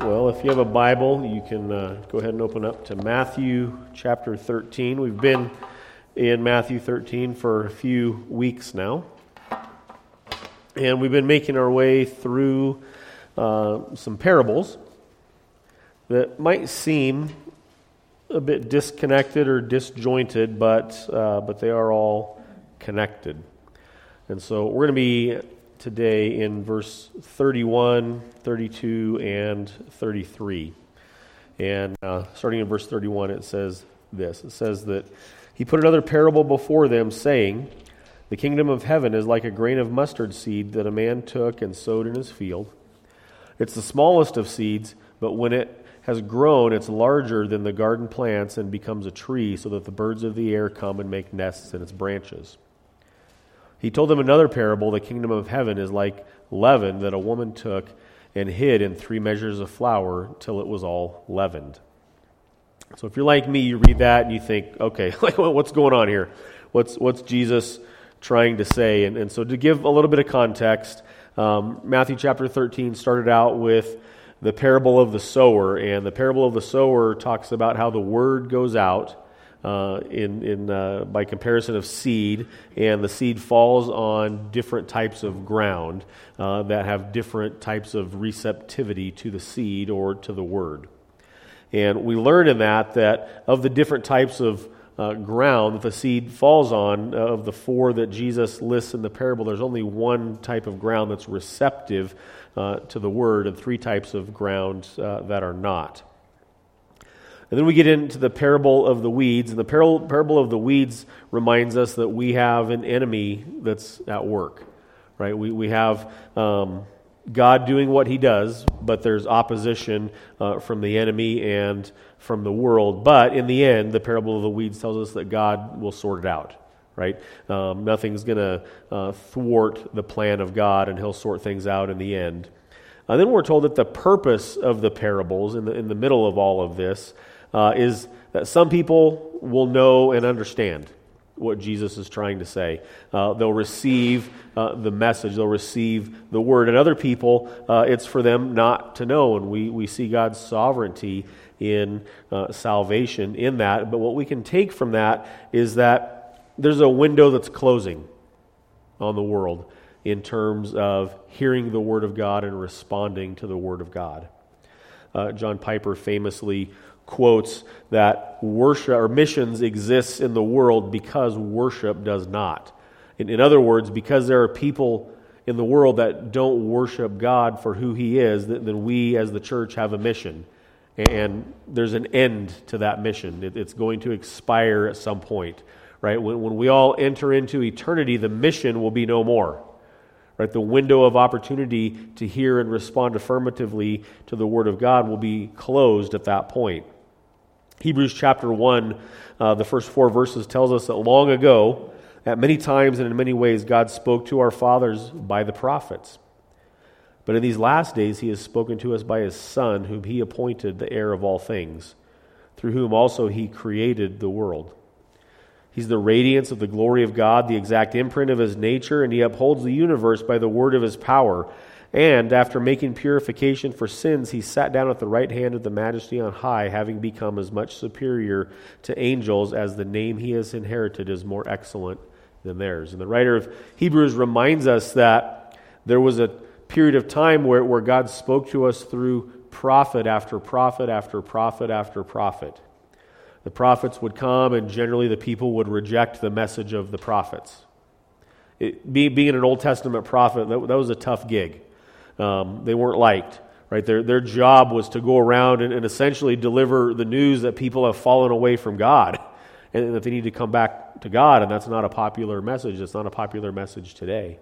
Well, if you have a Bible, you can uh, go ahead and open up to Matthew chapter 13. We've been in Matthew 13 for a few weeks now. And we've been making our way through uh, some parables that might seem a bit disconnected or disjointed, but, uh, but they are all connected. And so we're going to be today in verse 31, 32, and 33. And uh, starting in verse 31, it says this It says that he put another parable before them, saying, The kingdom of heaven is like a grain of mustard seed that a man took and sowed in his field. It's the smallest of seeds, but when it has grown, it's larger than the garden plants and becomes a tree, so that the birds of the air come and make nests in its branches. He told them another parable the kingdom of heaven is like leaven that a woman took and hid in three measures of flour till it was all leavened. So if you're like me, you read that and you think, okay, what's going on here? What's, what's Jesus trying to say? And, and so to give a little bit of context, um, Matthew chapter 13 started out with the parable of the sower, and the parable of the sower talks about how the word goes out uh, in, in, uh, by comparison of seed, and the seed falls on different types of ground uh, that have different types of receptivity to the seed or to the word. And we learn in that that of the different types of uh, ground that the seed falls on, uh, of the four that Jesus lists in the parable, there's only one type of ground that's receptive uh, to the word, and three types of ground that are not. And then we get into the parable of the weeds. And the parable of the weeds reminds us that we have an enemy that's at work, right? We, we have um, God doing what he does, but there's opposition uh, from the enemy and from the world. But in the end, the parable of the weeds tells us that God will sort it out, right? Um, nothing's going to uh, thwart the plan of God, and he'll sort things out in the end. And then we're told that the purpose of the parables in the, in the middle of all of this uh, is that some people will know and understand what Jesus is trying to say. Uh, they'll receive uh, the message, they'll receive the word. And other people, uh, it's for them not to know. And we, we see God's sovereignty in uh, salvation in that. But what we can take from that is that there's a window that's closing on the world in terms of hearing the word of God and responding to the word of God. Uh, John Piper famously quotes that worship or missions exists in the world because worship does not. In, in other words, because there are people in the world that don't worship God for who He is, then we as the church have a mission. And there's an end to that mission. It, it's going to expire at some point, right? When, when we all enter into eternity, the mission will be no more. Right? The window of opportunity to hear and respond affirmatively to the Word of God will be closed at that point. Hebrews chapter 1, uh, the first four verses, tells us that long ago, at many times and in many ways, God spoke to our fathers by the prophets. But in these last days, he has spoken to us by his Son, whom he appointed the heir of all things, through whom also he created the world. He's the radiance of the glory of God, the exact imprint of his nature, and he upholds the universe by the word of his power. And after making purification for sins, he sat down at the right hand of the majesty on high, having become as much superior to angels as the name he has inherited is more excellent than theirs. And the writer of Hebrews reminds us that there was a period of time where, where God spoke to us through prophet after prophet after prophet after prophet. The prophets would come, and generally the people would reject the message of the prophets. It, being an Old Testament prophet, that, that was a tough gig. Um, they weren't liked. Right? Their, their job was to go around and, and essentially deliver the news that people have fallen away from God and that they need to come back to God. And that's not a popular message. It's not a popular message today.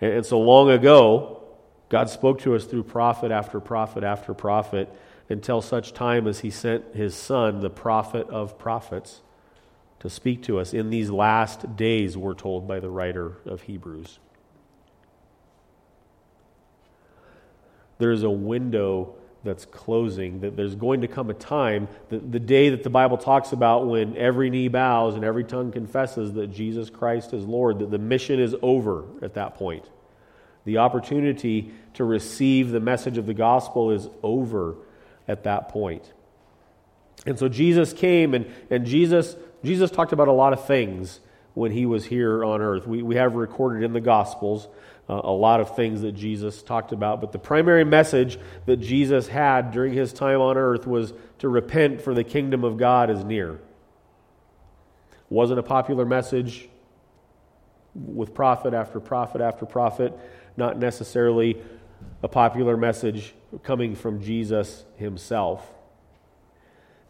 And, and so long ago, God spoke to us through prophet after prophet after prophet until such time as He sent His Son, the prophet of prophets, to speak to us in these last days, we're told by the writer of Hebrews. There's a window that's closing, that there's going to come a time, that the day that the Bible talks about when every knee bows and every tongue confesses that Jesus Christ is Lord, that the mission is over at that point. The opportunity to receive the message of the gospel is over at that point. And so Jesus came, and, and Jesus, Jesus talked about a lot of things when he was here on earth. We, we have recorded in the Gospels a lot of things that Jesus talked about, but the primary message that Jesus had during his time on earth was to repent, for the kingdom of God is near. Wasn't a popular message with prophet after prophet after prophet, not necessarily a popular message coming from Jesus himself.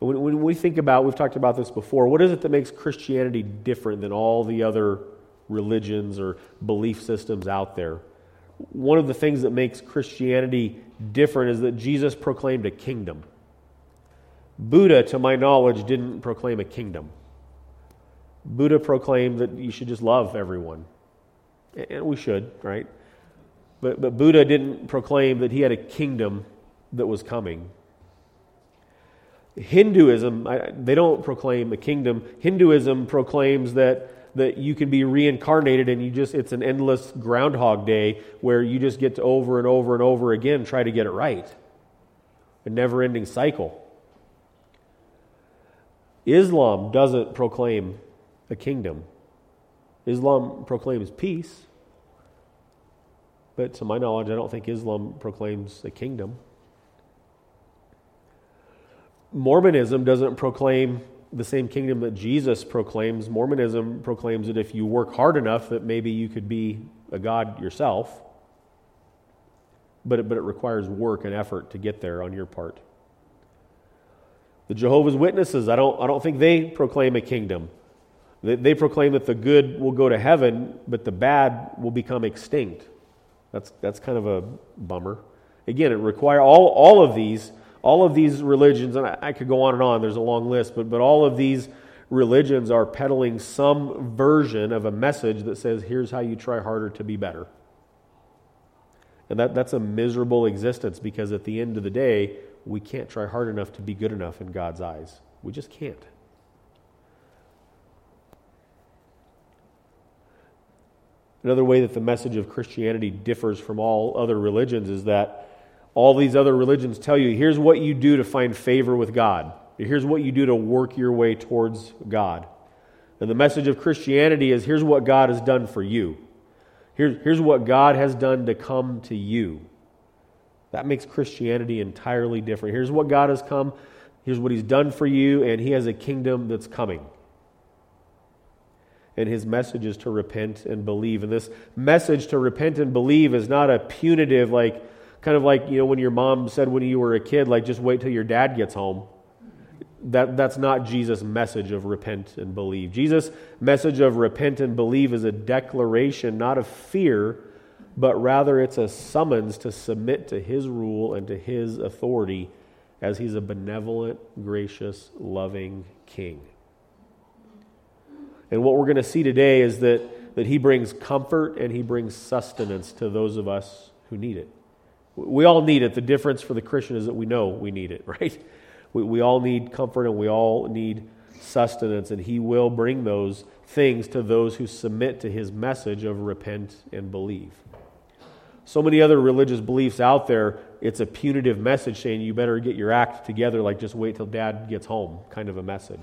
When we think about, we've talked about this before, what is it that makes Christianity different than all the other religions or belief systems out there? One of the things that makes Christianity different is that Jesus proclaimed a kingdom. Buddha, to my knowledge, didn't proclaim a kingdom. Buddha proclaimed that you should just love everyone. And we should, right? But, but Buddha didn't proclaim that he had a kingdom that was coming. Hinduism, they don't proclaim a kingdom. Hinduism proclaims that, that you can be reincarnated and you just, it's an endless groundhog day where you just get to over and over and over again try to get it right. A never ending cycle. Islam doesn't proclaim a kingdom, Islam proclaims peace. But to my knowledge, I don't think Islam proclaims a kingdom. Mormonism doesn't proclaim the same kingdom that Jesus proclaims. Mormonism proclaims that if you work hard enough, that maybe you could be a God yourself. But it, but it requires work and effort to get there on your part. The Jehovah's Witnesses, I don't, I don't think they proclaim a kingdom. They, they proclaim that the good will go to heaven, but the bad will become extinct. That's, that's kind of a bummer. Again, it require all, all of these all of these religions, and I, I could go on and on, there's a long list, but, but all of these religions are peddling some version of a message that says, here's how you try harder to be better. And that, that's a miserable existence because at the end of the day, we can't try hard enough to be good enough in God's eyes. We just can't. Another way that the message of Christianity differs from all other religions is that all these other religions tell you here's what you do to find favor with God, here's what you do to work your way towards God. And the message of Christianity is here's what God has done for you. Here's, here's what God has done to come to you. That makes Christianity entirely different. Here's what God has come, here's what He's done for you, and He has a kingdom that's coming. And His message is to repent and believe. And this message to repent and believe is not a punitive, like, Kind of like, you know, when your mom said when you were a kid, like, just wait till your dad gets home. That, that's not Jesus' message of repent and believe. Jesus' message of repent and believe is a declaration, not of fear, but rather it's a summons to submit to his rule and to his authority as he's a benevolent, gracious, loving king. And what we're going to see today is that, that he brings comfort and he brings sustenance to those of us who need it. We all need it. The difference for the Christian is that we know we need it, right? We, we all need comfort and we all need sustenance, and He will bring those things to those who submit to His message of repent and believe. So many other religious beliefs out there, it's a punitive message saying you better get your act together, like just wait till dad gets home, kind of a message.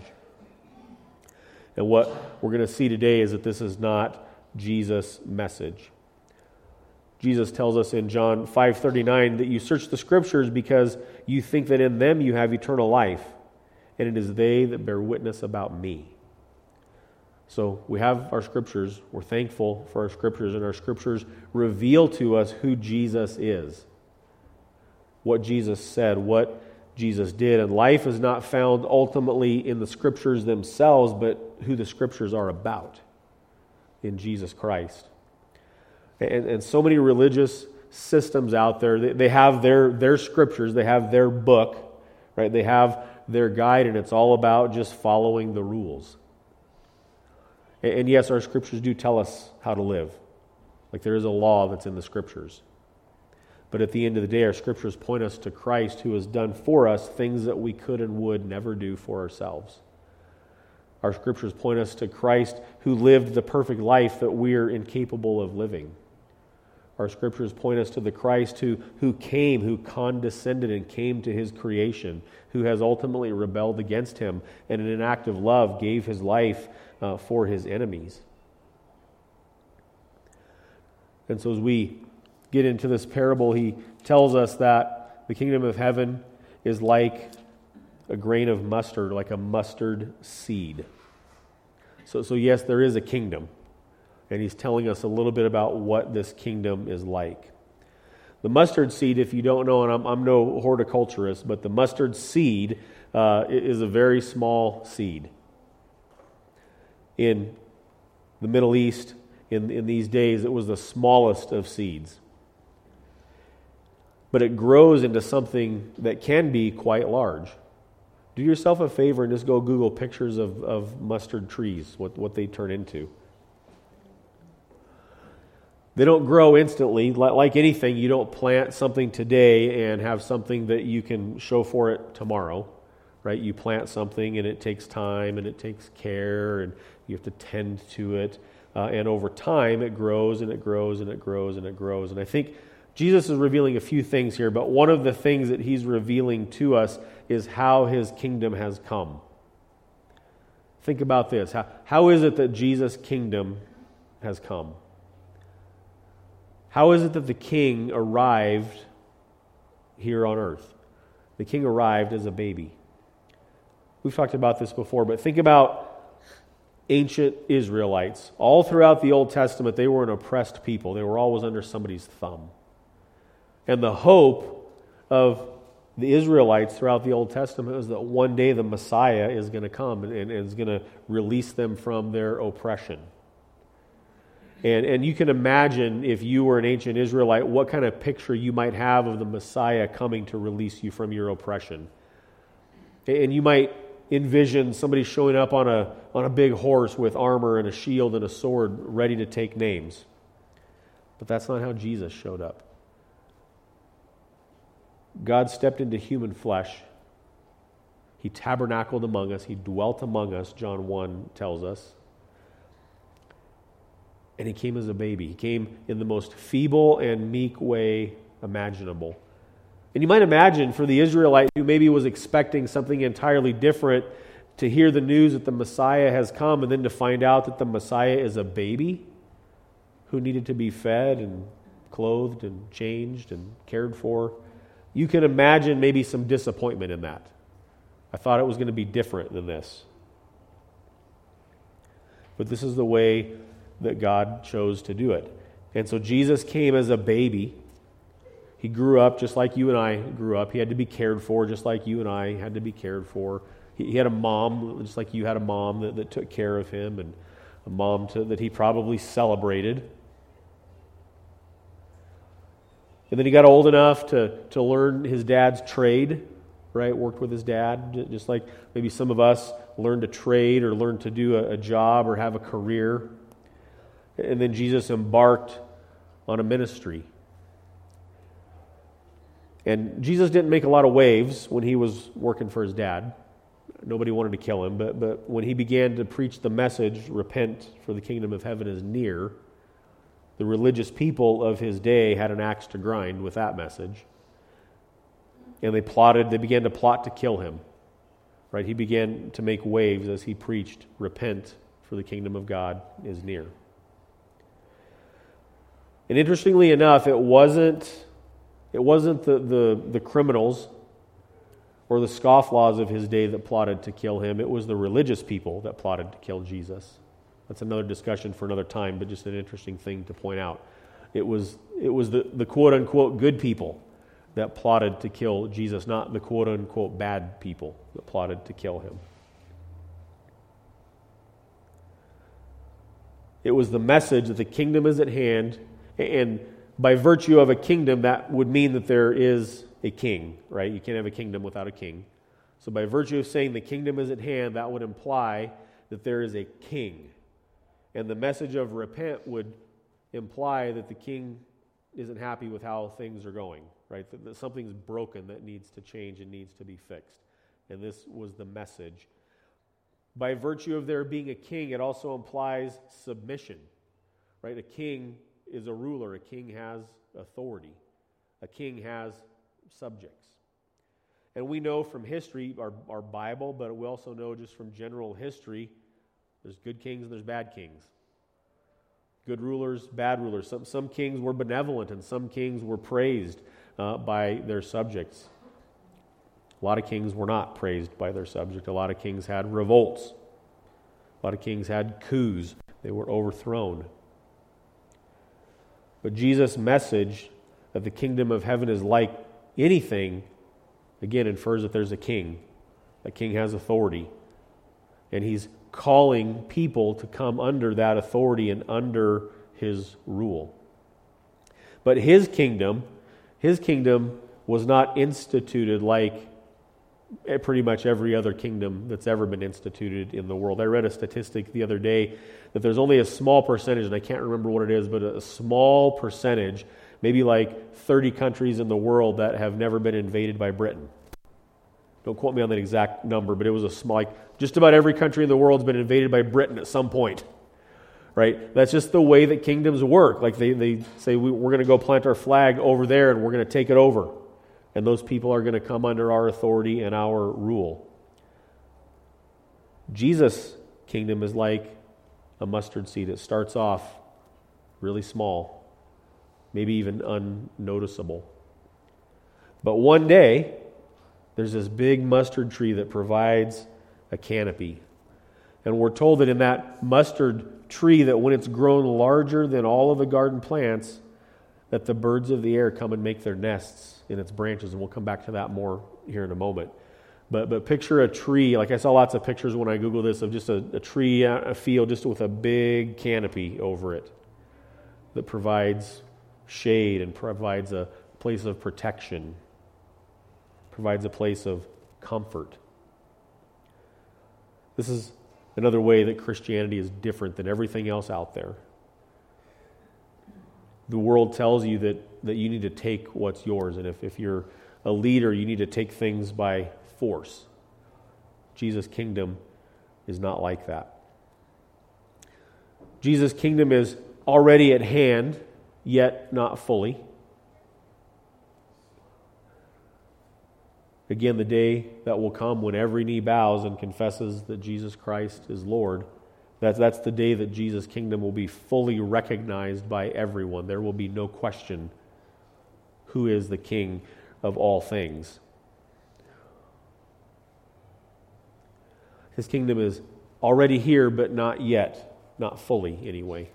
And what we're going to see today is that this is not Jesus' message. Jesus tells us in John 5:39 that you search the scriptures because you think that in them you have eternal life, and it is they that bear witness about me. So we have our scriptures. We're thankful for our scriptures, and our scriptures reveal to us who Jesus is, what Jesus said, what Jesus did. And life is not found ultimately in the scriptures themselves, but who the scriptures are about in Jesus Christ and, and so many religious systems out there. They, they have their, their scriptures, they have their book, right? They have their guide, and it's all about just following the rules. And, and yes, our scriptures do tell us how to live. Like there is a law that's in the scriptures. But at the end of the day, our scriptures point us to Christ who has done for us things that we could and would never do for ourselves. Our scriptures point us to Christ who lived the perfect life that we're incapable of living. Our scriptures point us to the Christ who, who came, who condescended and came to his creation, who has ultimately rebelled against him, and in an act of love gave his life uh, for his enemies. And so, as we get into this parable, he tells us that the kingdom of heaven is like a grain of mustard, like a mustard seed. So, so yes, there is a kingdom. And he's telling us a little bit about what this kingdom is like. The mustard seed, if you don't know, and I'm, I'm no horticulturist, but the mustard seed uh, is a very small seed. In the Middle East, in, in these days, it was the smallest of seeds. But it grows into something that can be quite large. Do yourself a favor and just go Google pictures of, of mustard trees, what, what they turn into. They don't grow instantly. Like anything, you don't plant something today and have something that you can show for it tomorrow, right? You plant something and it takes time and it takes care and you have to tend to it. Uh, and over time, it grows and it grows and it grows and it grows. And I think Jesus is revealing a few things here, but one of the things that he's revealing to us is how his kingdom has come. Think about this. How, how is it that Jesus' kingdom has come? How is it that the king arrived here on earth? The king arrived as a baby. We've talked about this before, but think about ancient Israelites. All throughout the Old Testament, they were an oppressed people, they were always under somebody's thumb. And the hope of the Israelites throughout the Old Testament was that one day the Messiah is going to come and, and is going to release them from their oppression. And, and you can imagine if you were an ancient Israelite, what kind of picture you might have of the Messiah coming to release you from your oppression. And you might envision somebody showing up on a, on a big horse with armor and a shield and a sword ready to take names. But that's not how Jesus showed up. God stepped into human flesh. He tabernacled among us. He dwelt among us, John 1 tells us. And he came as a baby. He came in the most feeble and meek way imaginable. And you might imagine for the Israelite who maybe was expecting something entirely different to hear the news that the Messiah has come and then to find out that the Messiah is a baby who needed to be fed and clothed and changed and cared for. You can imagine maybe some disappointment in that. I thought it was going to be different than this. But this is the way that God chose to do it. And so Jesus came as a baby. He grew up just like you and I grew up. He had to be cared for just like you and I had to be cared for. He, he had a mom just like you had a mom that, that took care of him and a mom to, that he probably celebrated. And then he got old enough to, to learn his dad's trade, right? Worked with his dad, just like maybe some of us learned to trade or learned to do a, a job or have a career. And then Jesus embarked on a ministry. And Jesus didn't make a lot of waves when he was working for his dad. Nobody wanted to kill him, but, but when he began to preach the message, repent, for the kingdom of heaven is near, the religious people of his day had an axe to grind with that message. And they plotted, they began to plot to kill him. Right? He began to make waves as he preached, Repent, for the kingdom of God is near. And interestingly enough, it wasn't, it wasn't the, the, the criminals or the scofflaws of his day that plotted to kill him, it was the religious people that plotted to kill Jesus. That's another discussion for another time, but just an interesting thing to point out. It was, it was the, the quote unquote good people that plotted to kill Jesus, not the quote unquote bad people that plotted to kill him. It was the message that the kingdom is at hand, and by virtue of a kingdom, that would mean that there is a king, right? You can't have a kingdom without a king. So, by virtue of saying the kingdom is at hand, that would imply that there is a king. And the message of repent would imply that the king isn't happy with how things are going, right? That, that something's broken that needs to change and needs to be fixed. And this was the message. By virtue of there being a king, it also implies submission, right? A king is a ruler, a king has authority, a king has subjects. And we know from history, our, our Bible, but we also know just from general history, there's good kings and there's bad kings. Good rulers, bad rulers. Some, some kings were benevolent and some kings were praised uh, by their subjects. A lot of kings were not praised by their subject. A lot of kings had revolts. A lot of kings had coups. They were overthrown. But Jesus' message that the kingdom of heaven is like anything, again, infers that there's a king. A king has authority. And he's calling people to come under that authority and under his rule. But his kingdom, his kingdom was not instituted like pretty much every other kingdom that's ever been instituted in the world. I read a statistic the other day that there's only a small percentage, and I can't remember what it is, but a small percentage, maybe like 30 countries in the world that have never been invaded by Britain. Don't quote me on that exact number, but it was a small, like just about every country in the world has been invaded by Britain at some point. Right? That's just the way that kingdoms work. Like they, they say, we, we're going to go plant our flag over there and we're going to take it over. And those people are going to come under our authority and our rule. Jesus' kingdom is like a mustard seed. It starts off really small, maybe even unnoticeable. But one day, there's this big mustard tree that provides a canopy. And we're told that in that mustard tree that when it's grown larger than all of the garden plants, that the birds of the air come and make their nests in its branches. And we'll come back to that more here in a moment. But, but picture a tree, like I saw lots of pictures when I Googled this of just a, a tree, uh, a field, just with a big canopy over it that provides shade and provides a place of protection provides a place of comfort. This is another way that Christianity is different than everything else out there. The world tells you that, that you need to take what's yours, and if, if you're a leader, you need to take things by force. Jesus' kingdom is not like that. Jesus' kingdom is already at hand, yet not fully. Again, the day that will come when every knee bows and confesses that Jesus Christ is Lord. That's, that's the day that Jesus' kingdom will be fully recognized by everyone. There will be no question who is the King of all things. His kingdom is already here, but not yet, not fully anyway.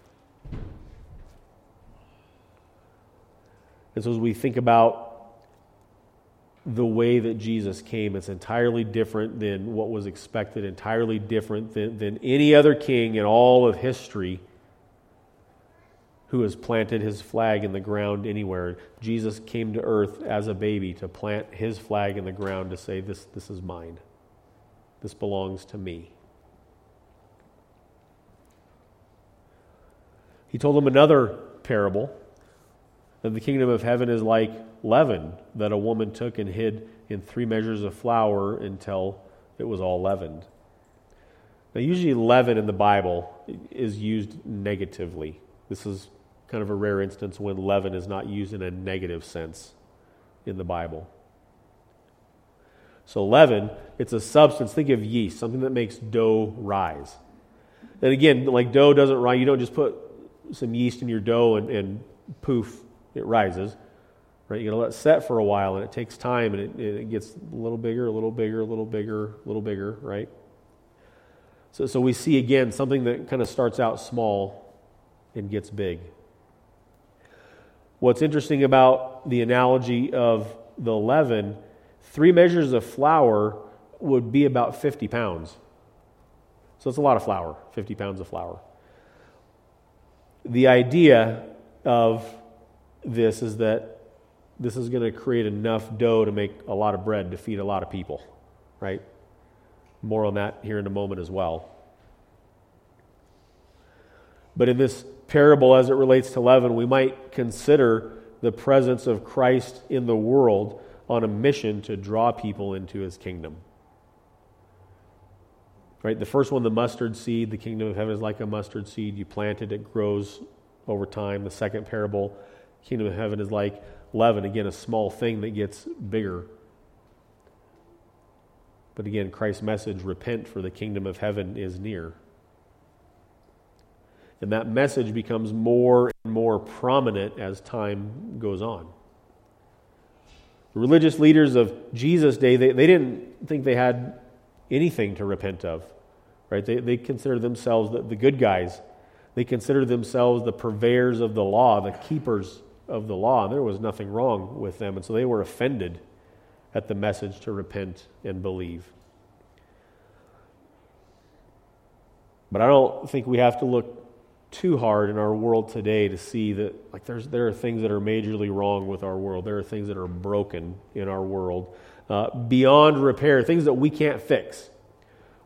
And so, as we think about the way that Jesus came. It's entirely different than what was expected, entirely different than, than any other king in all of history who has planted his flag in the ground anywhere. Jesus came to earth as a baby to plant his flag in the ground to say, This, this is mine. This belongs to me. He told them another parable the kingdom of heaven is like leaven that a woman took and hid in three measures of flour until it was all leavened. Now, usually, leaven in the Bible is used negatively. This is kind of a rare instance when leaven is not used in a negative sense in the Bible. So, leaven, it's a substance. Think of yeast, something that makes dough rise. And again, like dough doesn't rise, you don't just put some yeast in your dough and, and poof, it rises right? You got to let it set for a while, and it takes time, and it, it gets a little bigger, a little bigger, a little bigger, a little bigger, right? So, so we see again something that kind of starts out small and gets big. What's interesting about the analogy of the leaven, three measures of flour would be about 50 pounds. So it's a lot of flour, 50 pounds of flour. The idea of this is that this is going to create enough dough to make a lot of bread to feed a lot of people, right? More on that here in a moment as well. But in this parable, as it relates to leaven, we might consider the presence of Christ in the world on a mission to draw people into his kingdom. Right? The first one, the mustard seed, the kingdom of heaven is like a mustard seed. You plant it, it grows over time. The second parable, kingdom of heaven, is like leaven, again, a small thing that gets bigger. But again, Christ's message, repent for the kingdom of heaven is near. And that message becomes more and more prominent as time goes on. The religious leaders of Jesus' day, they, they didn't think they had anything to repent of. Right? They, they considered themselves the, the good guys. They considered themselves the purveyors of the law, the keepers of the law. And there was nothing wrong with them. And so they were offended at the message to repent and believe. But I don't think we have to look too hard in our world today to see that like there's there are things that are majorly wrong with our world. There are things that are broken in our world uh, beyond repair, things that we can't fix.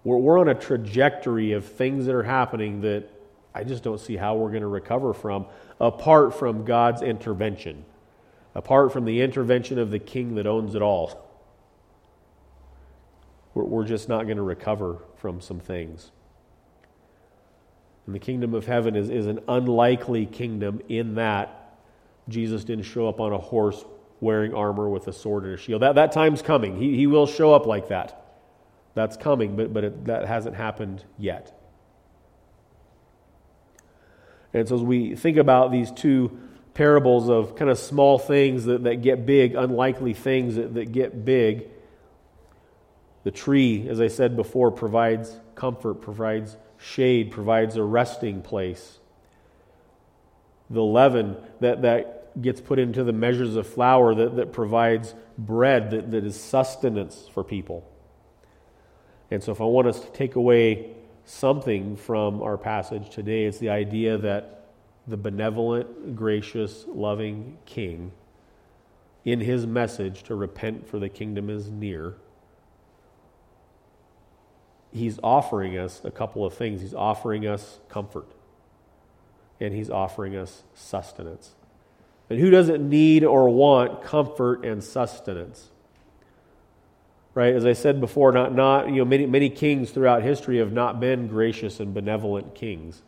We're, we're on a trajectory of things that are happening that I just don't see how we're going to recover from apart from God's intervention, apart from the intervention of the king that owns it all. We're, we're just not going to recover from some things. And the kingdom of heaven is, is an unlikely kingdom in that Jesus didn't show up on a horse wearing armor with a sword and a shield. That, that time's coming. He, he will show up like that. That's coming, but, but it, that hasn't happened yet. And so as we think about these two parables of kind of small things that, that get big, unlikely things that, that get big, the tree, as I said before, provides comfort, provides shade, provides a resting place. The leaven that, that gets put into the measures of flour that, that provides bread that, that is sustenance for people. And so, if I want us to take away something from our passage today, it's the idea that the benevolent, gracious, loving King, in his message to repent for the kingdom is near, he's offering us a couple of things. He's offering us comfort, and he's offering us sustenance. And who doesn't need or want comfort and sustenance? Right? As I said before, not, not you know, many, many kings throughout history have not been gracious and benevolent kings,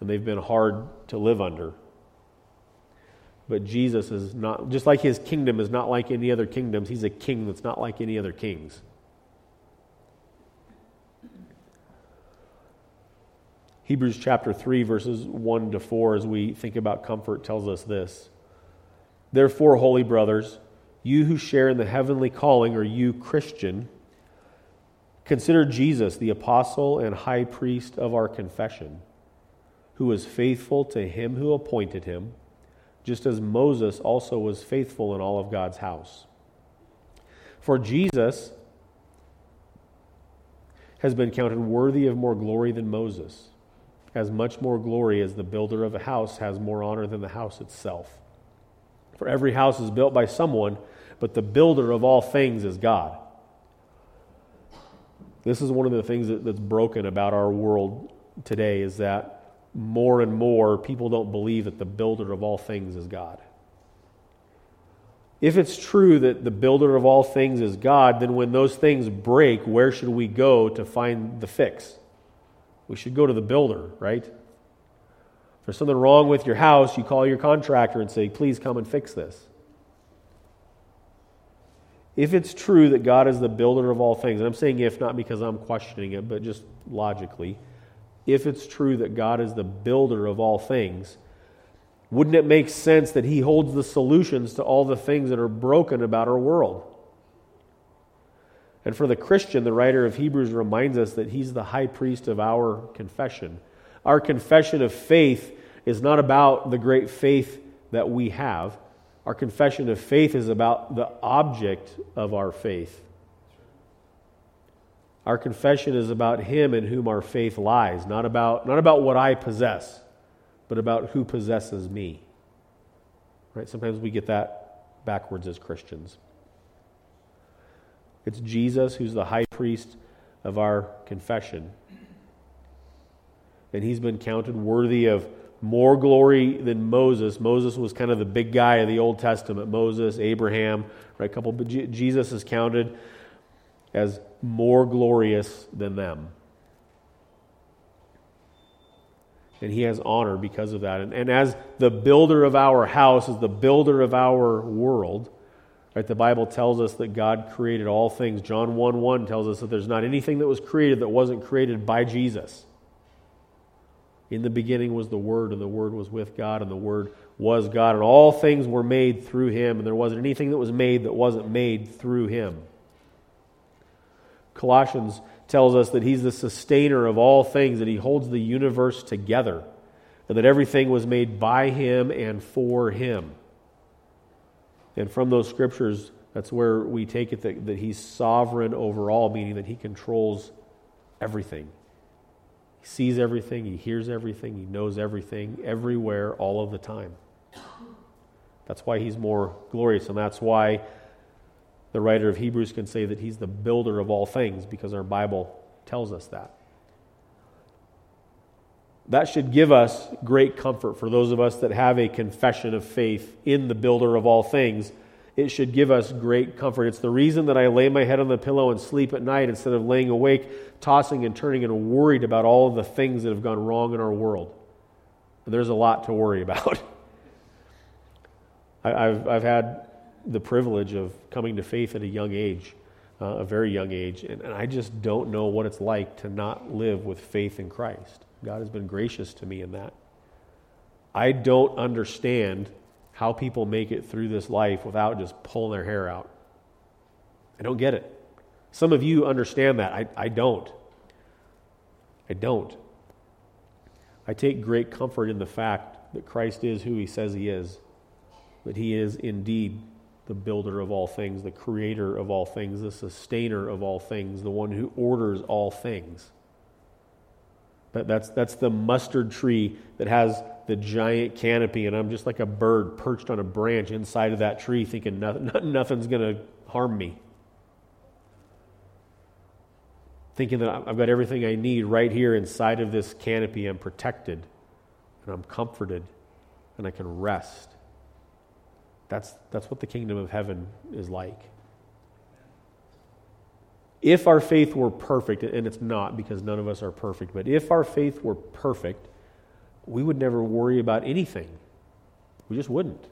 and they've been hard to live under. But Jesus is not, just like his kingdom is not like any other kingdoms, he's a king that's not like any other kings. Hebrews chapter 3, verses 1 to 4, as we think about comfort, tells us this Therefore, holy brothers, you who share in the heavenly calling, or you Christian, consider Jesus, the apostle and high priest of our confession, who was faithful to him who appointed him, just as Moses also was faithful in all of God's house. For Jesus has been counted worthy of more glory than Moses, as much more glory as the builder of a house has more honor than the house itself. For every house is built by someone, but the builder of all things is God. This is one of the things that, that's broken about our world today is that more and more people don't believe that the builder of all things is God. If it's true that the builder of all things is God, then when those things break, where should we go to find the fix? We should go to the builder, right? If there's something wrong with your house, you call your contractor and say, please come and fix this. If it's true that God is the builder of all things, and I'm saying if not because I'm questioning it, but just logically, if it's true that God is the builder of all things, wouldn't it make sense that He holds the solutions to all the things that are broken about our world? And for the Christian, the writer of Hebrews reminds us that He's the high priest of our confession. Our confession of faith is not about the great faith that we have. Our confession of faith is about the object of our faith. Our confession is about Him in whom our faith lies, not about, not about what I possess, but about who possesses me. Right? Sometimes we get that backwards as Christians. It's Jesus who's the high priest of our confession. And he's been counted worthy of more glory than Moses. Moses was kind of the big guy of the Old Testament. Moses, Abraham, right? A Couple, but Jesus is counted as more glorious than them. And he has honor because of that. And, and as the builder of our house, as the builder of our world, right, the Bible tells us that God created all things. John 1 1 tells us that there's not anything that was created that wasn't created by Jesus. In the beginning was the Word, and the Word was with God, and the Word was God, and all things were made through Him, and there wasn't anything that was made that wasn't made through Him. Colossians tells us that He's the sustainer of all things, that He holds the universe together, and that everything was made by Him and for Him. And from those scriptures, that's where we take it that, that He's sovereign over all, meaning that He controls everything. He sees everything, He hears everything, He knows everything, everywhere, all of the time. That's why He's more glorious, and that's why the writer of Hebrews can say that He's the builder of all things, because our Bible tells us that. That should give us great comfort for those of us that have a confession of faith in the builder of all things it should give us great comfort. It's the reason that I lay my head on the pillow and sleep at night instead of laying awake, tossing and turning and worried about all the things that have gone wrong in our world. And there's a lot to worry about. I, have I've had the privilege of coming to faith at a young age, uh, a very young age, and, and I just don't know what it's like to not live with faith in Christ. God has been gracious to me in that. I don't understand how people make it through this life without just pulling their hair out. I don't get it. Some of you understand that. I, I don't. I don't. I take great comfort in the fact that Christ is who he says he is, that he is indeed the builder of all things, the creator of all things, the sustainer of all things, the one who orders all things. That, that's, that's the mustard tree that has the giant canopy, and I'm just like a bird perched on a branch inside of that tree, thinking nothing, nothing's going to harm me. Thinking that I've got everything I need right here inside of this canopy. I'm protected, and I'm comforted, and I can rest. That's, that's what the kingdom of heaven is like. If our faith were perfect, and it's not because none of us are perfect, but if our faith were perfect, we would never worry about anything. We just wouldn't.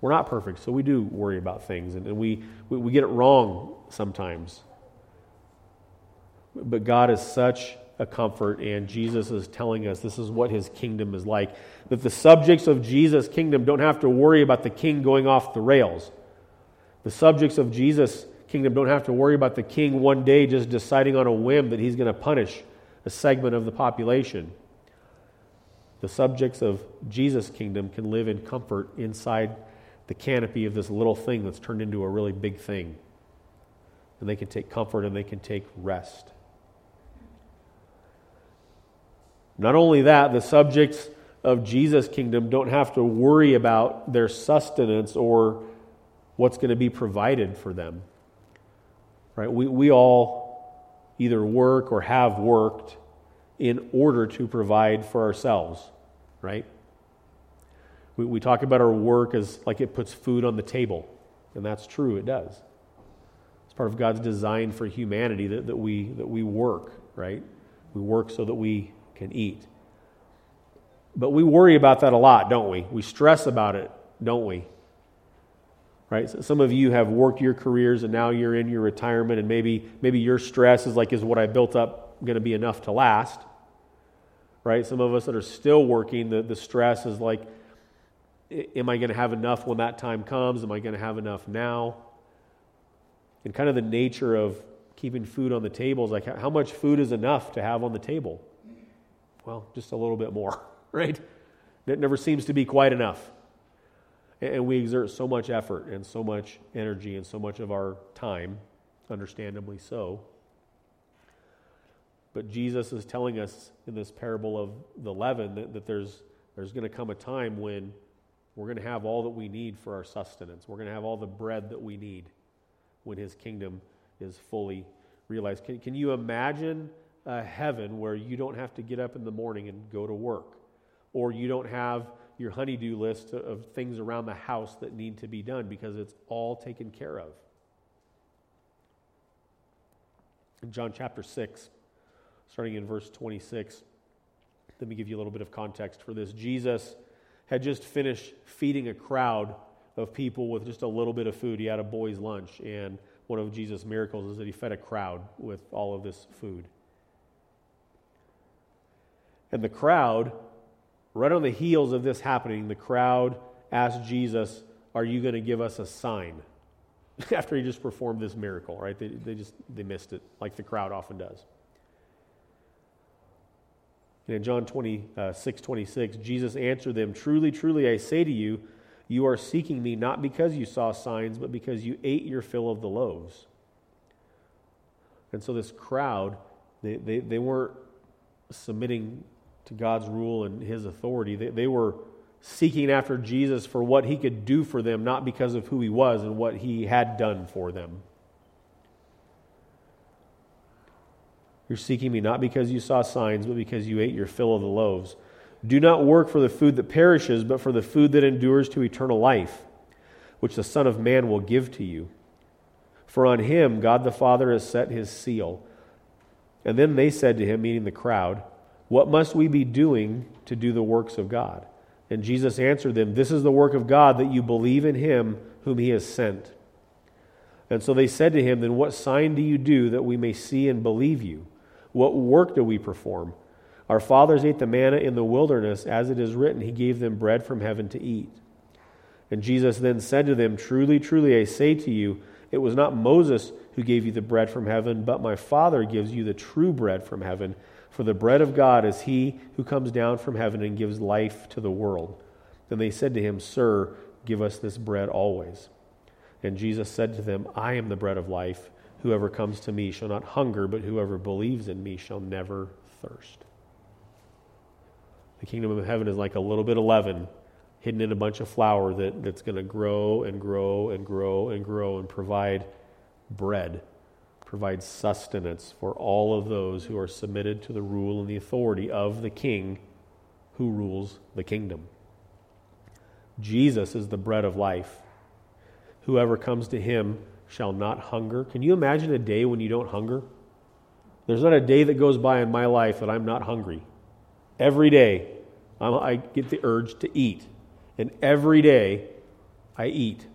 We're not perfect, so we do worry about things, and, and we, we, we get it wrong sometimes. But God is such a comfort, and Jesus is telling us this is what his kingdom is like. That the subjects of Jesus' kingdom don't have to worry about the king going off the rails. The subjects of Jesus' kingdom don't have to worry about the king one day just deciding on a whim that he's going to punish a segment of the population the subjects of Jesus' kingdom can live in comfort inside the canopy of this little thing that's turned into a really big thing. And they can take comfort and they can take rest. Not only that, the subjects of Jesus' kingdom don't have to worry about their sustenance or what's going to be provided for them. Right? We, we all either work or have worked in order to provide for ourselves, right? We, we talk about our work as like it puts food on the table, and that's true, it does. It's part of God's design for humanity that, that, we, that we work, right? We work so that we can eat. But we worry about that a lot, don't we? We stress about it, don't we? Right? So some of you have worked your careers and now you're in your retirement, and maybe, maybe your stress is like, is what I built up going to be enough to last? Right? Some of us that are still working, the, the stress is like, am I going to have enough when that time comes? Am I going to have enough now? And kind of the nature of keeping food on the table is like, how much food is enough to have on the table? Well, just a little bit more, right? It never seems to be quite enough. And we exert so much effort and so much energy and so much of our time, understandably so, but Jesus is telling us in this parable of the leaven that, that there's, there's going to come a time when we're going to have all that we need for our sustenance. We're going to have all the bread that we need when his kingdom is fully realized. Can, can you imagine a heaven where you don't have to get up in the morning and go to work? Or you don't have your honeydew list of things around the house that need to be done because it's all taken care of. In John chapter 6, starting in verse 26. Let me give you a little bit of context for this. Jesus had just finished feeding a crowd of people with just a little bit of food. He had a boy's lunch, and one of Jesus' miracles is that he fed a crowd with all of this food. And the crowd, right on the heels of this happening, the crowd asked Jesus, Are you going to give us a sign? After he just performed this miracle, right? They, they just they missed it, like the crowd often does. And in John 26, uh, 26, Jesus answered them, Truly, truly, I say to you, you are seeking me not because you saw signs, but because you ate your fill of the loaves. And so this crowd, they, they, they weren't submitting to God's rule and his authority. They, they were seeking after Jesus for what he could do for them, not because of who he was and what he had done for them. You're seeking me not because you saw signs, but because you ate your fill of the loaves. Do not work for the food that perishes, but for the food that endures to eternal life, which the Son of Man will give to you. For on him God the Father has set his seal. And then they said to him, meaning the crowd, What must we be doing to do the works of God? And Jesus answered them, This is the work of God, that you believe in him whom he has sent. And so they said to him, Then what sign do you do that we may see and believe you? What work do we perform? Our fathers ate the manna in the wilderness, as it is written, He gave them bread from heaven to eat. And Jesus then said to them, Truly, truly, I say to you, it was not Moses who gave you the bread from heaven, but my Father gives you the true bread from heaven. For the bread of God is he who comes down from heaven and gives life to the world. Then they said to him, Sir, give us this bread always. And Jesus said to them, I am the bread of life. Whoever comes to me shall not hunger, but whoever believes in me shall never thirst. The kingdom of heaven is like a little bit of leaven hidden in a bunch of flour that, that's going to grow and grow and grow and grow and provide bread, provide sustenance for all of those who are submitted to the rule and the authority of the king who rules the kingdom. Jesus is the bread of life. Whoever comes to him shall not hunger. Can you imagine a day when you don't hunger? There's not a day that goes by in my life that I'm not hungry. Every day, I get the urge to eat. And every day, I eat.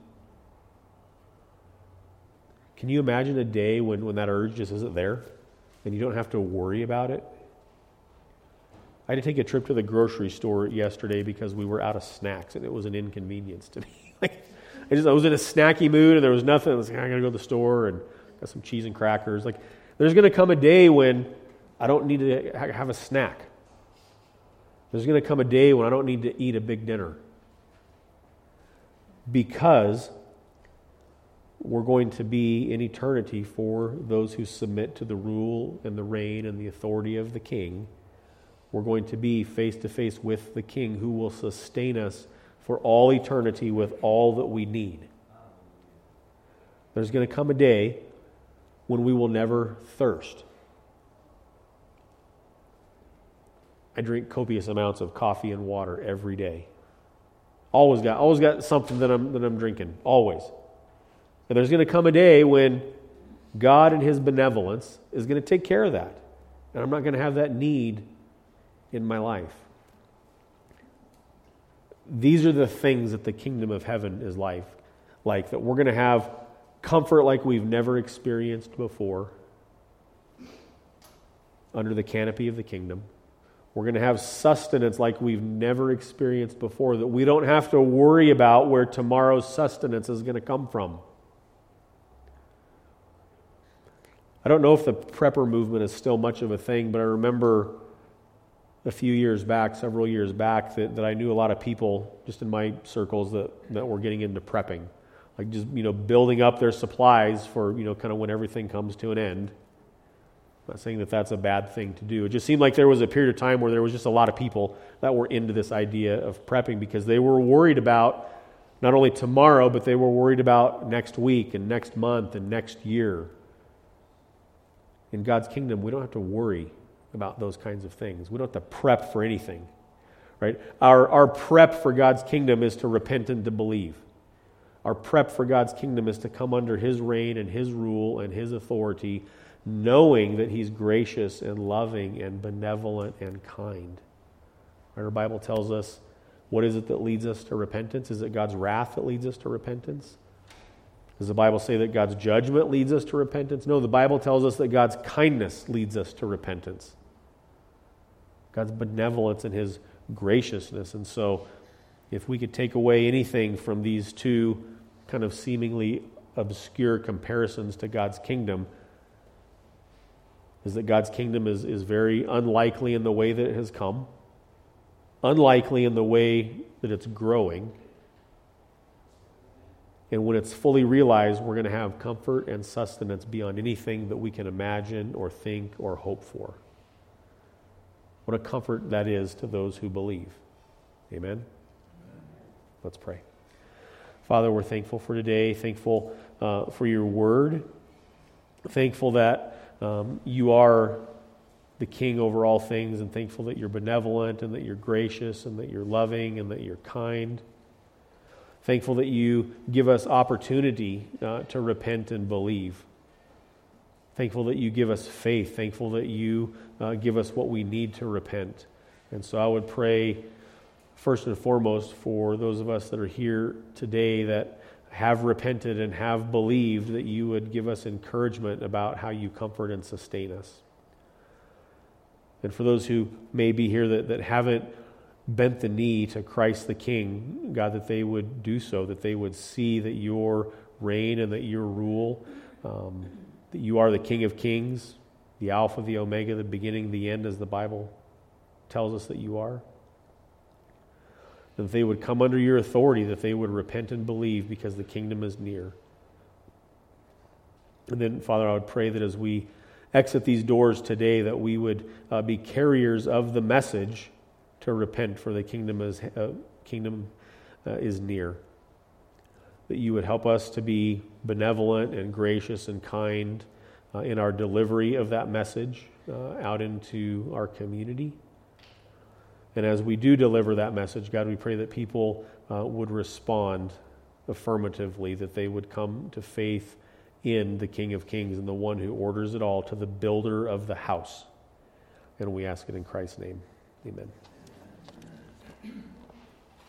Can you imagine a day when, when that urge just isn't there and you don't have to worry about it? I had to take a trip to the grocery store yesterday because we were out of snacks and it was an inconvenience to me. I just I was in a snacky mood and there was nothing. I was like, I gotta go to the store and got some cheese and crackers. Like, there's gonna come a day when I don't need to have a snack. There's going to come a day when I don't need to eat a big dinner because we're going to be in eternity for those who submit to the rule and the reign and the authority of the king. We're going to be face to face with the king who will sustain us for all eternity with all that we need. There's going to come a day when we will never thirst. I drink copious amounts of coffee and water every day. Always got, always got something that I'm, that I'm drinking, always. And there's going to come a day when God, in His benevolence, is going to take care of that. And I'm not going to have that need in my life. These are the things that the kingdom of heaven is life, like that we're going to have comfort like we've never experienced before under the canopy of the kingdom. We're going to have sustenance like we've never experienced before, that we don't have to worry about where tomorrow's sustenance is going to come from. I don't know if the prepper movement is still much of a thing, but I remember a few years back, several years back, that, that I knew a lot of people just in my circles that, that were getting into prepping. Like just, you know, building up their supplies for, you know, kind of when everything comes to an end. I'm not saying that that's a bad thing to do. It just seemed like there was a period of time where there was just a lot of people that were into this idea of prepping because they were worried about not only tomorrow, but they were worried about next week and next month and next year. In God's kingdom, we don't have to worry about those kinds of things. We don't have to prep for anything. Right? Our, our prep for God's kingdom is to repent and to believe. Our prep for God's kingdom is to come under His reign and His rule and His authority knowing that He's gracious and loving and benevolent and kind. Our Bible tells us what is it that leads us to repentance? Is it God's wrath that leads us to repentance? Does the Bible say that God's judgment leads us to repentance? No, the Bible tells us that God's kindness leads us to repentance. God's benevolence and his graciousness. And so, if we could take away anything from these two kind of seemingly obscure comparisons to God's kingdom, is that God's kingdom is, is very unlikely in the way that it has come, unlikely in the way that it's growing. And when it's fully realized, we're going to have comfort and sustenance beyond anything that we can imagine or think or hope for. What a comfort that is to those who believe. Amen? Amen. Let's pray. Father, we're thankful for today, thankful uh, for your word, thankful that um, you are the king over all things, and thankful that you're benevolent and that you're gracious and that you're loving and that you're kind. Thankful that you give us opportunity uh, to repent and believe. Thankful that you give us faith. Thankful that you uh, give us what we need to repent. And so I would pray, first and foremost, for those of us that are here today that have repented and have believed, that you would give us encouragement about how you comfort and sustain us. And for those who may be here that, that haven't bent the knee to Christ the King, God, that they would do so, that they would see that your reign and that your rule. Um, that you are the King of Kings, the Alpha, the Omega, the beginning, the end, as the Bible tells us that you are. That they would come under your authority, that they would repent and believe because the kingdom is near. And then, Father, I would pray that as we exit these doors today, that we would uh, be carriers of the message to repent, for the kingdom is, uh, kingdom, uh, is near that you would help us to be benevolent and gracious and kind uh, in our delivery of that message uh, out into our community. And as we do deliver that message, God, we pray that people uh, would respond affirmatively, that they would come to faith in the King of Kings and the one who orders it all, to the builder of the house. And we ask it in Christ's name. Amen.